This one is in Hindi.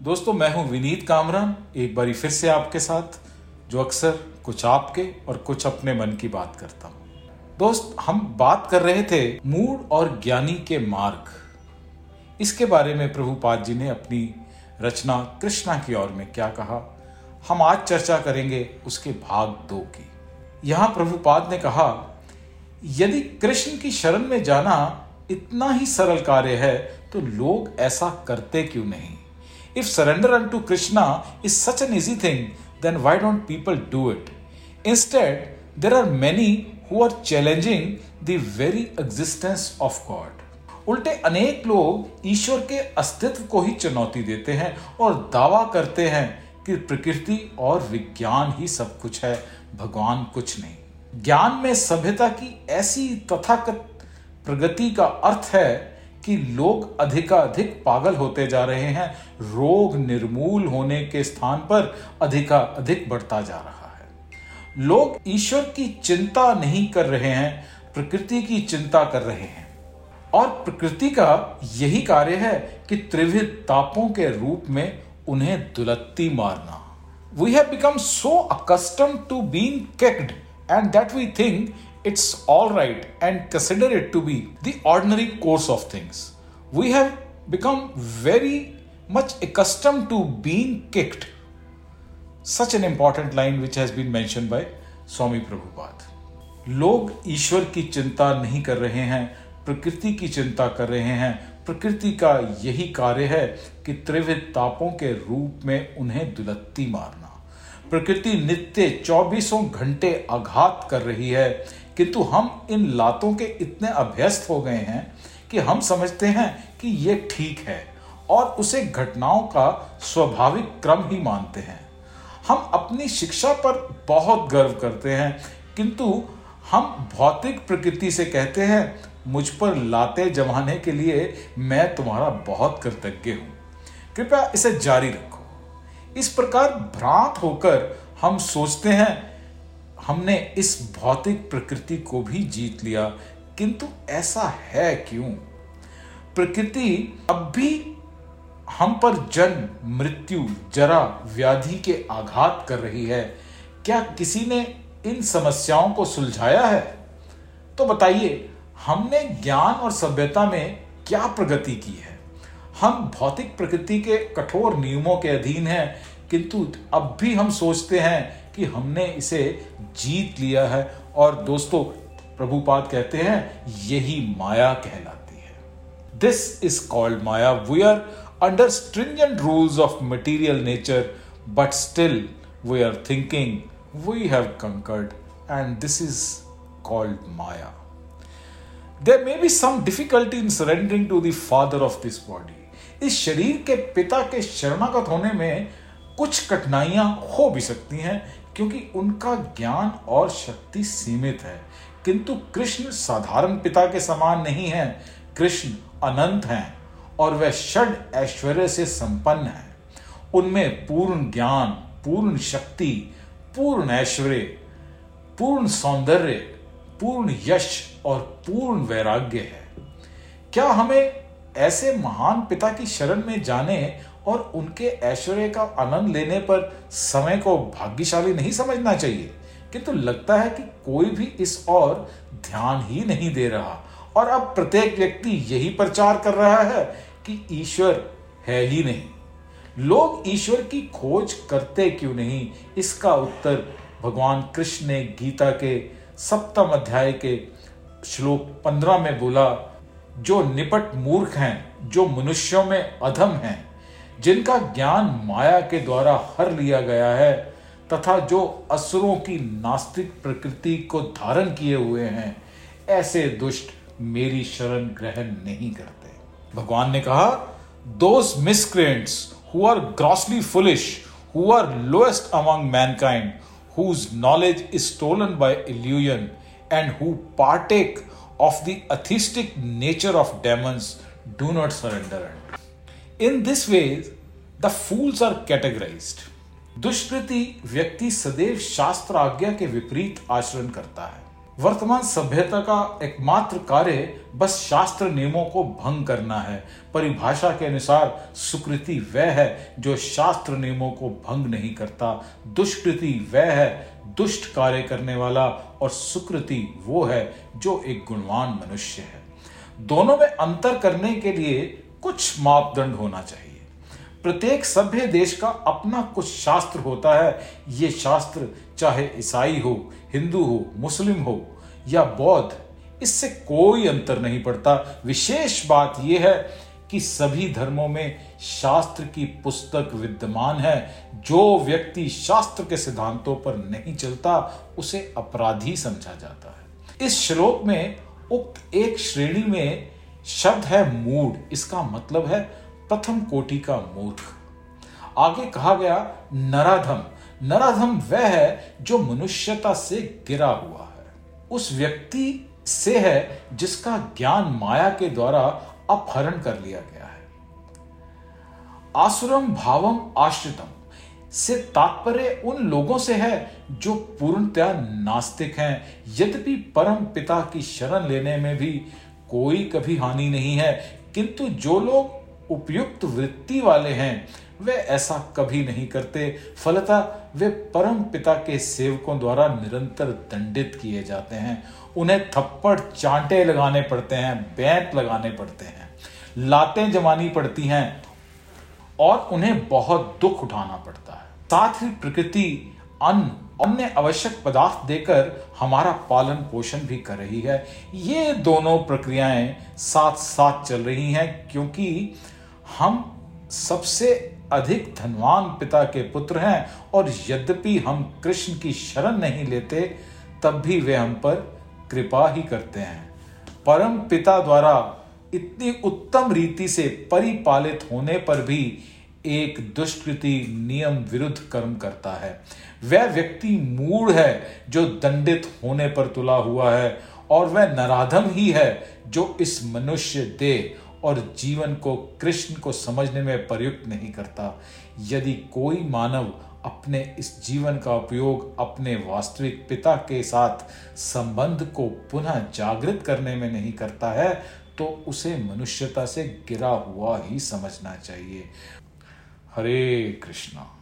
दोस्तों, मैं हूँ विनीत कामरान, एक बारी फिर से आपके साथ, जो अक्सर कुछ आपके और कुछ अपने मन की बात करता हूँ। दोस्त, हम बात कर रहे थे मूड और ज्ञानी के मार्ग। इसके बारे में प्रभुपाद जी ने अपनी रचना कृष्णा की ओर में क्या कहा, हम आज चर्चा करेंगे उसके भाग दो की। यहाँ प्रभुपाद ने कहा, यदि कृष्ण की शरण में जाना इतना ही सरल कार्य है तो लोग ऐसा करते क्यों नहीं? Surrender unto Krishna is such an easy thing then why don't people do it instead there are many who are challenging the very existence of God उल्टे अनेक लोग ईश्वर के अस्तित्व को ही चुनौती देते हैं और दावा करते हैं कि प्रकृति और विज्ञान ही सब कुछ है, भगवान कुछ नहीं। ज्ञान में सभ्यता की ऐसी तथाकथ प्रगति का अर्थ है कि लोग अधिकाधिक पागल होते जा रहे हैं। रोग निर्मूल होने के स्थान पर अधिकाधिक बढ़ता जा रहा है। लोग ईश्वर की चिंता नहीं कर रहे हैं, प्रकृति की चिंता कर रहे हैं। और प्रकृति का यही कार्य है कि त्रिविध तापों के रूप में उन्हें दुलत्ती मारना। We have become so accustomed to being kicked and that we think it's all right and consider it to be the ordinary course of things. We have become very much accustomed to being kicked. Such an important line which has been mentioned by Swami Prabhupada. लोग ईश्वर की चिंता नहीं कर रहे हैं प्रकृति की चिंता कर रहे हैं प्रकृति का यही कार्य है कि त्रिविध तापों के रूप में उन्हें दुलत्ती मारना प्रकृति नित्य चौबीसों घंटे आघात कर रही है किंतु हम इन लातों के इतने अभ्यस्त हो गए हैं कि हम समझते हैं कि ये ठीक है और उसे घटनाओं का स्वाभाविक क्रम ही मानते हैं। हम अपनी शिक्षा पर बहुत गर्व करते हैं, किंतु हम भौतिक प्रकृति से कहते हैं, मुझ पर लाते जमाने के लिए मैं तुम्हारा बहुत कृतज्ञ हूँ। कृपया इसे जारी रखो। इस प्रकार भ्रांत होकर हम सोचते हैं हमने इस भौतिक प्रकृति को भी जीत लिया। किंतु ऐसा है क्यों? प्रकृति अब भी हम पर जन्म, मृत्यु, जरा, व्याधि के आघात कर रही है। क्या किसी ने इन समस्याओं को सुलझाया है? तो बताइए, हमने ज्ञान और सभ्यता में क्या प्रगति की है? हम भौतिक प्रकृति के कठोर नियमों के अधीन हैं, किंतु अब भी हम सोचते हैं कि हमने इसे जीत लिया है। और दोस्तों, प्रभुपाद कहते हैं, यही माया कहलाती है। This is called maya. We are under stringent rules of material nature but still we are thinking we have conquered and this is called maya. There may be some difficulty in surrendering to father of this body इस शरीर के पिता के शरणागत होने में कुछ कठिनाइयाँ हो भी सकती हैं। क्योंकि उनका ज्ञान और शक्ति सीमित है। किंतु कृष्ण साधारण पिता के समान नहीं है। कृष्ण अनंत हैं और वह षड ऐश्वर्य से संपन्न है। उनमें पूर्ण ज्ञान, पूर्ण शक्ति, पूर्ण ऐश्वर्य, पूर्ण सौंदर्य, पूर्ण यश और पूर्ण वैराग्य है। क्या हमें ऐसे महान पिता की शरण में जाने और उनके ऐश्वर्य का आनंद लेने पर समय को भाग्यशाली नहीं समझना चाहिए। किंतु तो लगता है कि कोई भी इस और ध्यान ही नहीं दे रहा। और अब प्रत्येक व्यक्ति यही प्रचार कर रहा है कि ईश्वर है ही नहीं। लोग ईश्वर की खोज करते क्यों नहीं? इसका उत्तर भगवान कृष्ण ने गीता के सप्तम अध्याय के श्लोक पंद्रह में बोला, जो निपट मूर्ख हैं, जो मनुष्यों में अधम हैं जिनका ज्ञान माया के द्वारा हर लिया गया है, तथा जो असुरों की नास्तिक प्रकृति को धारण किए हुए हैं, ऐसे दुष्ट मेरी शरण ग्रहण नहीं करते। भगवान ने कहा those miscreants who are grossly foolish who are lowest among mankind whose knowledge is stolen by illusion, and who partake of the atheistic nature of demons, do not surrender in this way the fools are categorized दुष्कृति व्यक्ति सदैव शास्त्र आज्ञा के विपरीत आचरण करता है। वर्तमान सभ्यता का एकमात्र कार्य बस शास्त्र नियमों को भंग करना है। परिभाषा के अनुसार सुकृति वह है जो शास्त्र नियमों को भंग नहीं करता। दुष्कृति वह है, दुष्ट कार्य करने वाला, और सुकृति वो है जो एक गुणवान मनुष्य है। दोनों में अंतर करने के लिए कुछ मापदंड होना चाहिए। प्रत्येक सभ्य देश का अपना कुछ शास्त्र होता है। ये शास्त्र चाहे ईसाई हो, हिंदू हो, मुस्लिम हो या बौद्ध, इससे कोई अंतर नहीं पड़ता। विशेष बात यह है कि सभी धर्मों में शास्त्र की पुस्तक विद्यमान है। जो व्यक्ति शास्त्र के सिद्धांतों पर नहीं चलता, उसे अपराधी समझा जाता है। इस श्लोक में उक्त एक श्रेणी में शब्द है मूड। इसका मतलब है प्रथम कोटि का मूर्ख। आगे कहा गया, नराधम। नराधम वह है जो मनुष्यता से गिरा हुआ है। उस व्यक्ति से है जिसका ज्ञान माया के द्वारा अपहरण कर लिया गया है। आसुरम भावम आश्रितम। से तात्पर्य उन लोगों से है जो पूर्णतया नास्तिक हैं। यद्यपि परम पिता की शरण लेने में भी कोई कभी हानि नहीं है, किंतु जो लोग उपयुक्त वृत्ति वाले हैं। वे ऐसा कभी नहीं करते। फलता वे परम पिता के सेवकों द्वारा निरंतर दंडित किए जाते हैं। उन्हें थप्पड़ चांटे लगाने पड़ते हैं, बैंत लगाने पड़ते हैं। लातें जमानी पड़ती हैं और उन्हें बहुत दुख उठाना पड़ता है। साथ ही प्रकृति अन्न, अन्य आवश्यक पदार्थ देकर हमारा पालन पोषण भी कर रही है। ये दोनों प्रक्रियाएँ साथ साथ चल रही हैं क्योंकि हम सबसे अधिक धनवान पिता के पुत्र हैं और यद्यपि हम कृष्ण की शरण नहीं लेते, तब भी वे हम पर कृपा ही करते हैं। परम पिता द्वारा इतनी उत्तम रीति से परिपालित होने पर भी एक दुष्कृति नियम विरुद्ध कर्म करता है। वह व्यक्ति मूड है जो दंडित होने पर तुला हुआ है और वह नराधम ही है जो इस मनुष्य देह और जीवन को कृष्ण को समझने में प्रयुक्त नहीं करता। यदि कोई मानव अपने इस जीवन का उपयोग अपने वास्तविक पिता के साथ संबंध को पुनः जागृत करने में नहीं करता है तो उसे मनुष्यता से गिरा हुआ ही समझना चाहिए। हरे कृष्णा।